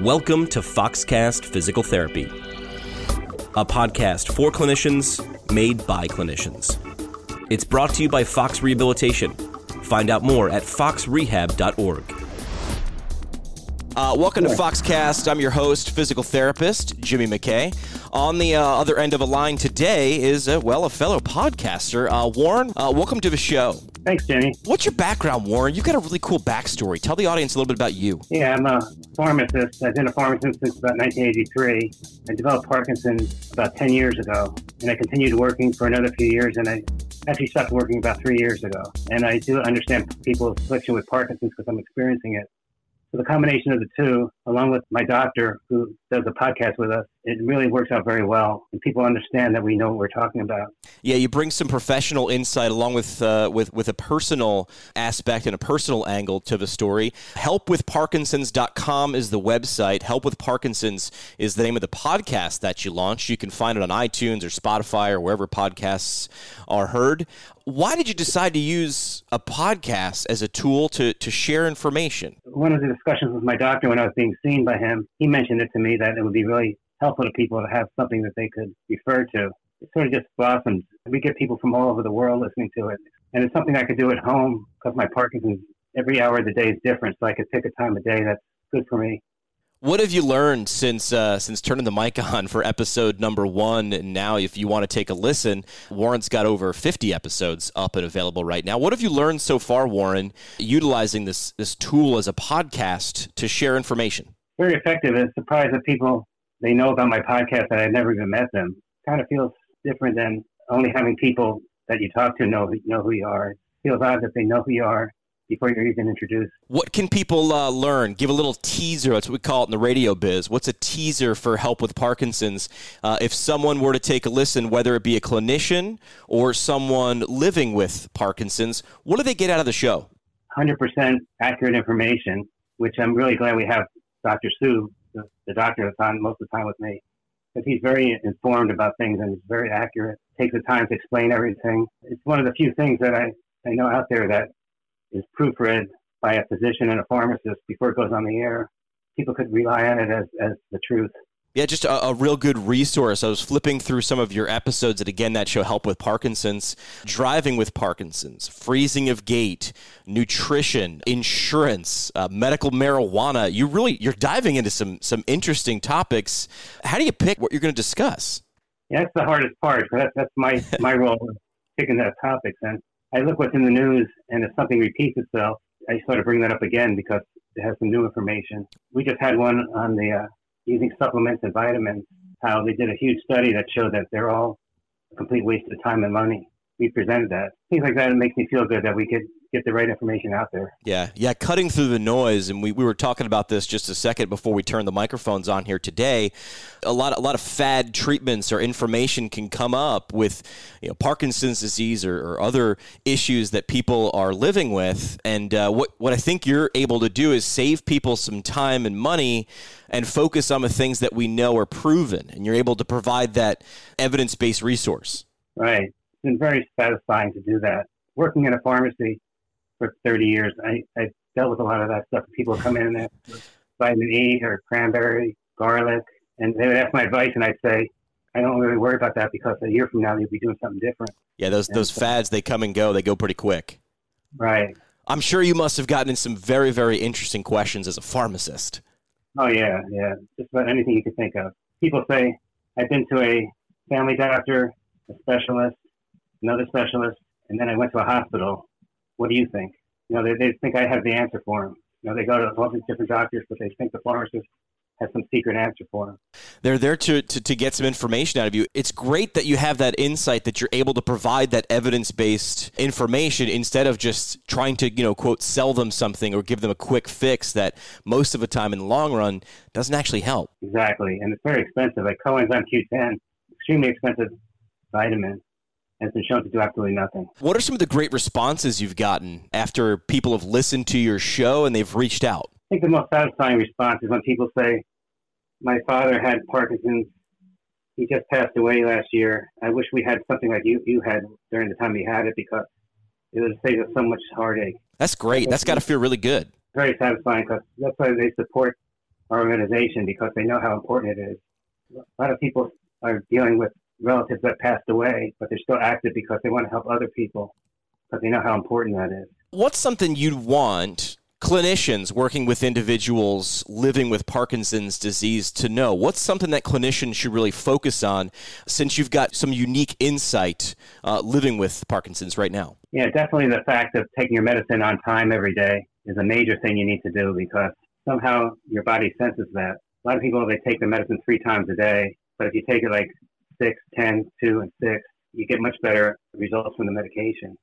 Welcome to Foxcast Physical Therapy, a podcast for clinicians made by clinicians. It's brought to you by Fox Rehabilitation. Find out more at foxrehab.org. Uh, welcome to Foxcast. I'm your host, physical therapist Jimmy McKay. On the uh, other end of a line today is, uh, well, a fellow podcaster, uh, Warren. Uh, welcome to the show. Thanks, Jimmy. What's your background, Warren? You've got a really cool backstory. Tell the audience a little bit about you. Yeah, I'm a pharmacist. I've been a pharmacist since about 1983. I developed Parkinson's about 10 years ago, and I continued working for another few years, and I actually stopped working about three years ago. And I do understand people's affliction with Parkinson's because I'm experiencing it. The combination of the two, along with my doctor who does a podcast with us, it really works out very well, and people understand that we know what we're talking about. Yeah, you bring some professional insight along with uh, with with a personal aspect and a personal angle to the story. Helpwithparkinsons.com is the website. Help with Parkinsons is the name of the podcast that you launched. You can find it on iTunes or Spotify or wherever podcasts are heard. Why did you decide to use a podcast as a tool to, to share information? One of the discussions with my doctor when I was being seen by him, he mentioned it to me that it would be really helpful to people to have something that they could refer to. It sort of just blossomed. We get people from all over the world listening to it. And it's something I could do at home because my Parkinson's every hour of the day is different. So I could pick a time of day that's good for me. What have you learned since uh, since turning the mic on for episode number one? And now, if you want to take a listen, Warren's got over fifty episodes up and available right now. What have you learned so far, Warren, utilizing this this tool as a podcast to share information? Very effective. It's surprised that people they know about my podcast that I've never even met them. Kind of feels different than only having people that you talk to know know who you are. Feels odd that they know who you are before you're even introduced. What can people uh, learn? Give a little teaser. That's what we call it in the radio biz. What's a teaser for help with Parkinson's? Uh, if someone were to take a listen, whether it be a clinician or someone living with Parkinson's, what do they get out of the show? 100% accurate information, which I'm really glad we have Dr. Sue, the, the doctor that's on most of the time with me, because he's very informed about things and he's very accurate, takes the time to explain everything. It's one of the few things that I, I know out there that is proofread by a physician and a pharmacist before it goes on the air. People could rely on it as, as the truth. Yeah, just a, a, real good resource. I was flipping through some of your episodes that again that show help with Parkinson's, driving with Parkinson's, freezing of gait, nutrition, insurance, uh, medical marijuana. You really you're diving into some some interesting topics. How do you pick what you're going to discuss? Yeah, that's the hardest part. That's that's my my role, picking that topics. And I look what's in the news, and if something repeats itself, I sort of bring that up again because it has some new information. We just had one on the uh, using supplements and vitamins. How they did a huge study that showed that they're all a complete waste of time and money. We presented that. Things like that. It makes me feel good that we could get the right information out there. Yeah, yeah, cutting through the noise, and we, we were talking about this just a second before we turned the microphones on here today. A lot a lot of fad treatments or information can come up with you know Parkinson's disease or, or other issues that people are living with, and uh, what what I think you're able to do is save people some time and money, and focus on the things that we know are proven, and you're able to provide that evidence based resource. Right. It's been very satisfying to do that. Working in a pharmacy, for 30 years. I, I dealt with a lot of that stuff. People come in and ask vitamin E or cranberry, garlic, and they would ask my advice, and I'd say, I don't really worry about that because a year from now you'll be doing something different. Yeah, those those fads they come and go. They go pretty quick. Right. I'm sure you must have gotten in some very very interesting questions as a pharmacist. Oh yeah, yeah. Just about anything you could think of. People say I've been to a family doctor, a specialist, another specialist, and then I went to a hospital what do you think? You know, they, they think I have the answer for them. You know, they go to all these different doctors, but they think the pharmacist has some secret answer for them. They're there to, to, to get some information out of you. It's great that you have that insight that you're able to provide that evidence based information instead of just trying to, you know, quote, sell them something or give them a quick fix that most of the time in the long run doesn't actually help. Exactly. And it's very expensive. Like coenzyme Q10, extremely expensive vitamin has been shown to do absolutely nothing. What are some of the great responses you've gotten after people have listened to your show and they've reached out? I think the most satisfying response is when people say, My father had Parkinson's. He just passed away last year. I wish we had something like you, you had during the time he had it because it would save us so much heartache. That's great. That's got to feel really good. Very satisfying because that's why they support our organization because they know how important it is. A lot of people are dealing with relatives that passed away, but they're still active because they want to help other people because they know how important that is. What's something you'd want clinicians working with individuals living with Parkinson's disease to know? What's something that clinicians should really focus on since you've got some unique insight uh, living with Parkinson's right now? Yeah, definitely the fact of taking your medicine on time every day is a major thing you need to do because somehow your body senses that. A lot of people, they take the medicine three times a day, but if you take it like six, ten, two, and six, you get much better results from the medication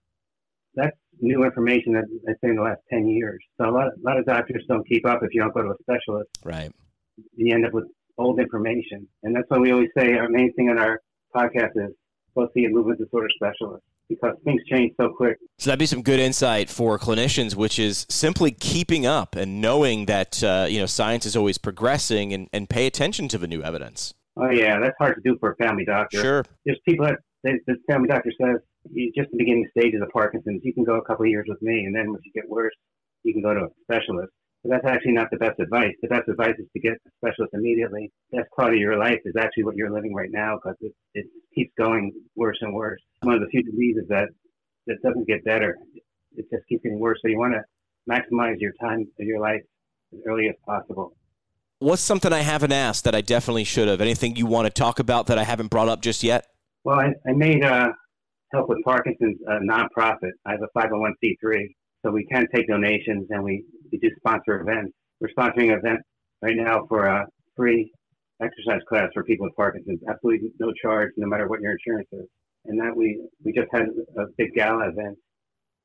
that's new information that I'd say in the last 10 years. So a lot, of, a lot of doctors don't keep up if you don't go to a specialist. Right. You end up with old information. And that's why we always say our main thing on our podcast is go see a movement disorder specialist because things change so quick. So that'd be some good insight for clinicians, which is simply keeping up and knowing that uh, you know science is always progressing and, and pay attention to the new evidence. Oh yeah, that's hard to do for a family doctor. Sure. There's people that the family doctor says you just the beginning stages of Parkinson's, you can go a couple of years with me, and then once you get worse, you can go to a specialist. But that's actually not the best advice. The best advice is to get a specialist immediately. Best quality of your life is actually what you're living right now because it, it keeps going worse and worse. One of the few diseases that, that doesn't get better. It just keeps getting worse. So you want to maximize your time of your life as early as possible. What's something I haven't asked that I definitely should have? Anything you want to talk about that I haven't brought up just yet? Well, I, I made uh, Help with Parkinson's a nonprofit. I have a 501c3, so we can take donations and we, we do sponsor events. We're sponsoring an event right now for a free exercise class for people with Parkinson's, absolutely no charge, no matter what your insurance is. And that we, we just had a big gala event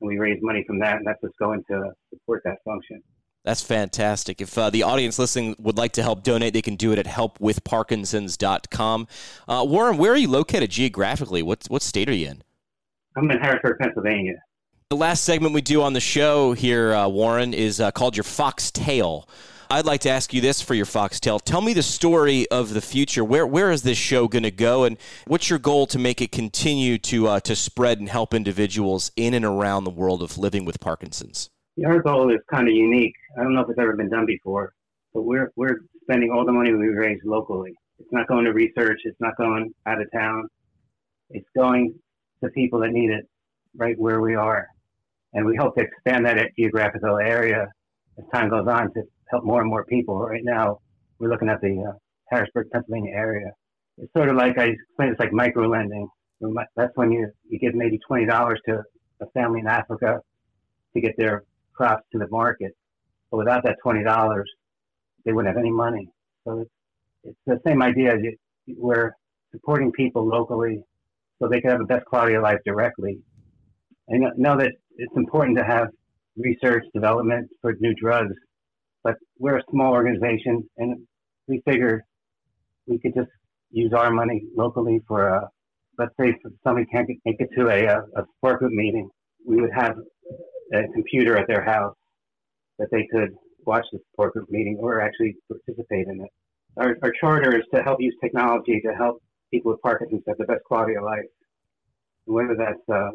and we raised money from that, and that's what's going to support that function. That's fantastic. If uh, the audience listening would like to help donate, they can do it at helpwithparkinsons.com. Uh, Warren, where are you located geographically? What, what state are you in? I'm in Harrisburg, Pennsylvania. The last segment we do on the show here, uh, Warren, is uh, called your Fox Tale. I'd like to ask you this for your Fox Tale. Tell me the story of the future. Where where is this show going to go, and what's your goal to make it continue to uh, to spread and help individuals in and around the world of living with Parkinson's? Our goal is kind of unique. I don't know if it's ever been done before, but we're we're spending all the money we raise locally. It's not going to research. It's not going out of town. It's going to people that need it right where we are. And we hope to expand that geographical area as time goes on to help more and more people. Right now, we're looking at the uh, Harrisburg, Pennsylvania area. It's sort of like I explained, it's like micro lending. That's when you, you give maybe $20 to a family in Africa to get their crops to the market. But without that $20, they wouldn't have any money. So it's, it's the same idea. As You, we're supporting people locally so they can have the best quality of life directly. And know that it's important to have research development for new drugs, but we're a small organization, and we figured we could just use our money locally for a, let's say somebody can't make it to a, a support group meeting, we would have a computer at their house that they could watch the support group meeting or actually participate in it. Our, our charter is to help use technology to help people with Parkinson's have the best quality of life. Whether that's uh,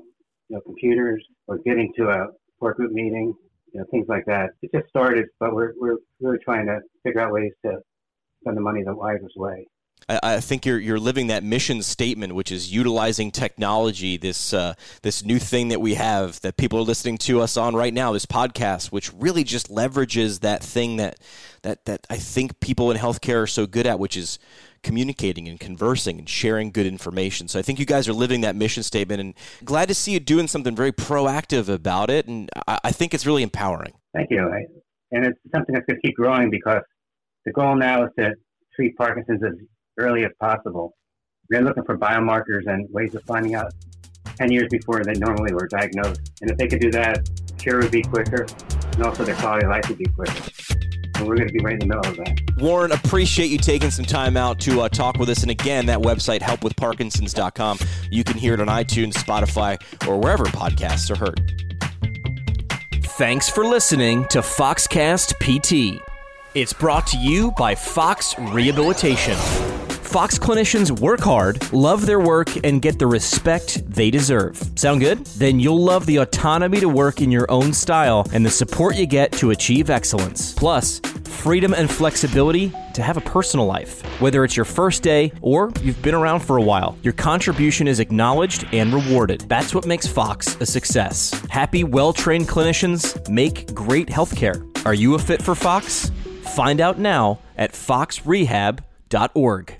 you know computers or getting to a support group meeting, you know things like that. It just started, but we're we're really trying to figure out ways to spend the money the wisest way. I, think you're you're living that mission statement, which is utilizing technology, this uh, this new thing that we have that people are listening to us on right now, this podcast, which really just leverages that thing that that that I think people in healthcare are so good at, which is communicating and conversing and sharing good information. So I think you guys are living that mission statement, and glad to see you doing something very proactive about it. And I, I think it's really empowering. Thank you, and it's something that's going to keep growing because the goal now is to treat Parkinson's as early as possible. We're looking for biomarkers and ways of finding out 10 years before they normally were diagnosed. And if they could do that, cure would be quicker, and also their quality of life would be quicker. And we're going to be right in the middle of that. Warren, appreciate you taking some time out to uh, talk with us. And again, that website, helpwithparkinsons.com, you can hear it on iTunes, Spotify, or wherever podcasts are heard. Thanks for listening to Foxcast PT. It's brought to you by Fox Rehabilitation. Fox clinicians work hard, love their work, and get the respect they deserve. Sound good? Then you'll love the autonomy to work in your own style and the support you get to achieve excellence. Plus, freedom and flexibility to have a personal life. Whether it's your first day or you've been around for a while, your contribution is acknowledged and rewarded. That's what makes Fox a success. Happy, well trained clinicians make great healthcare. Are you a fit for Fox? Find out now at foxrehab.org.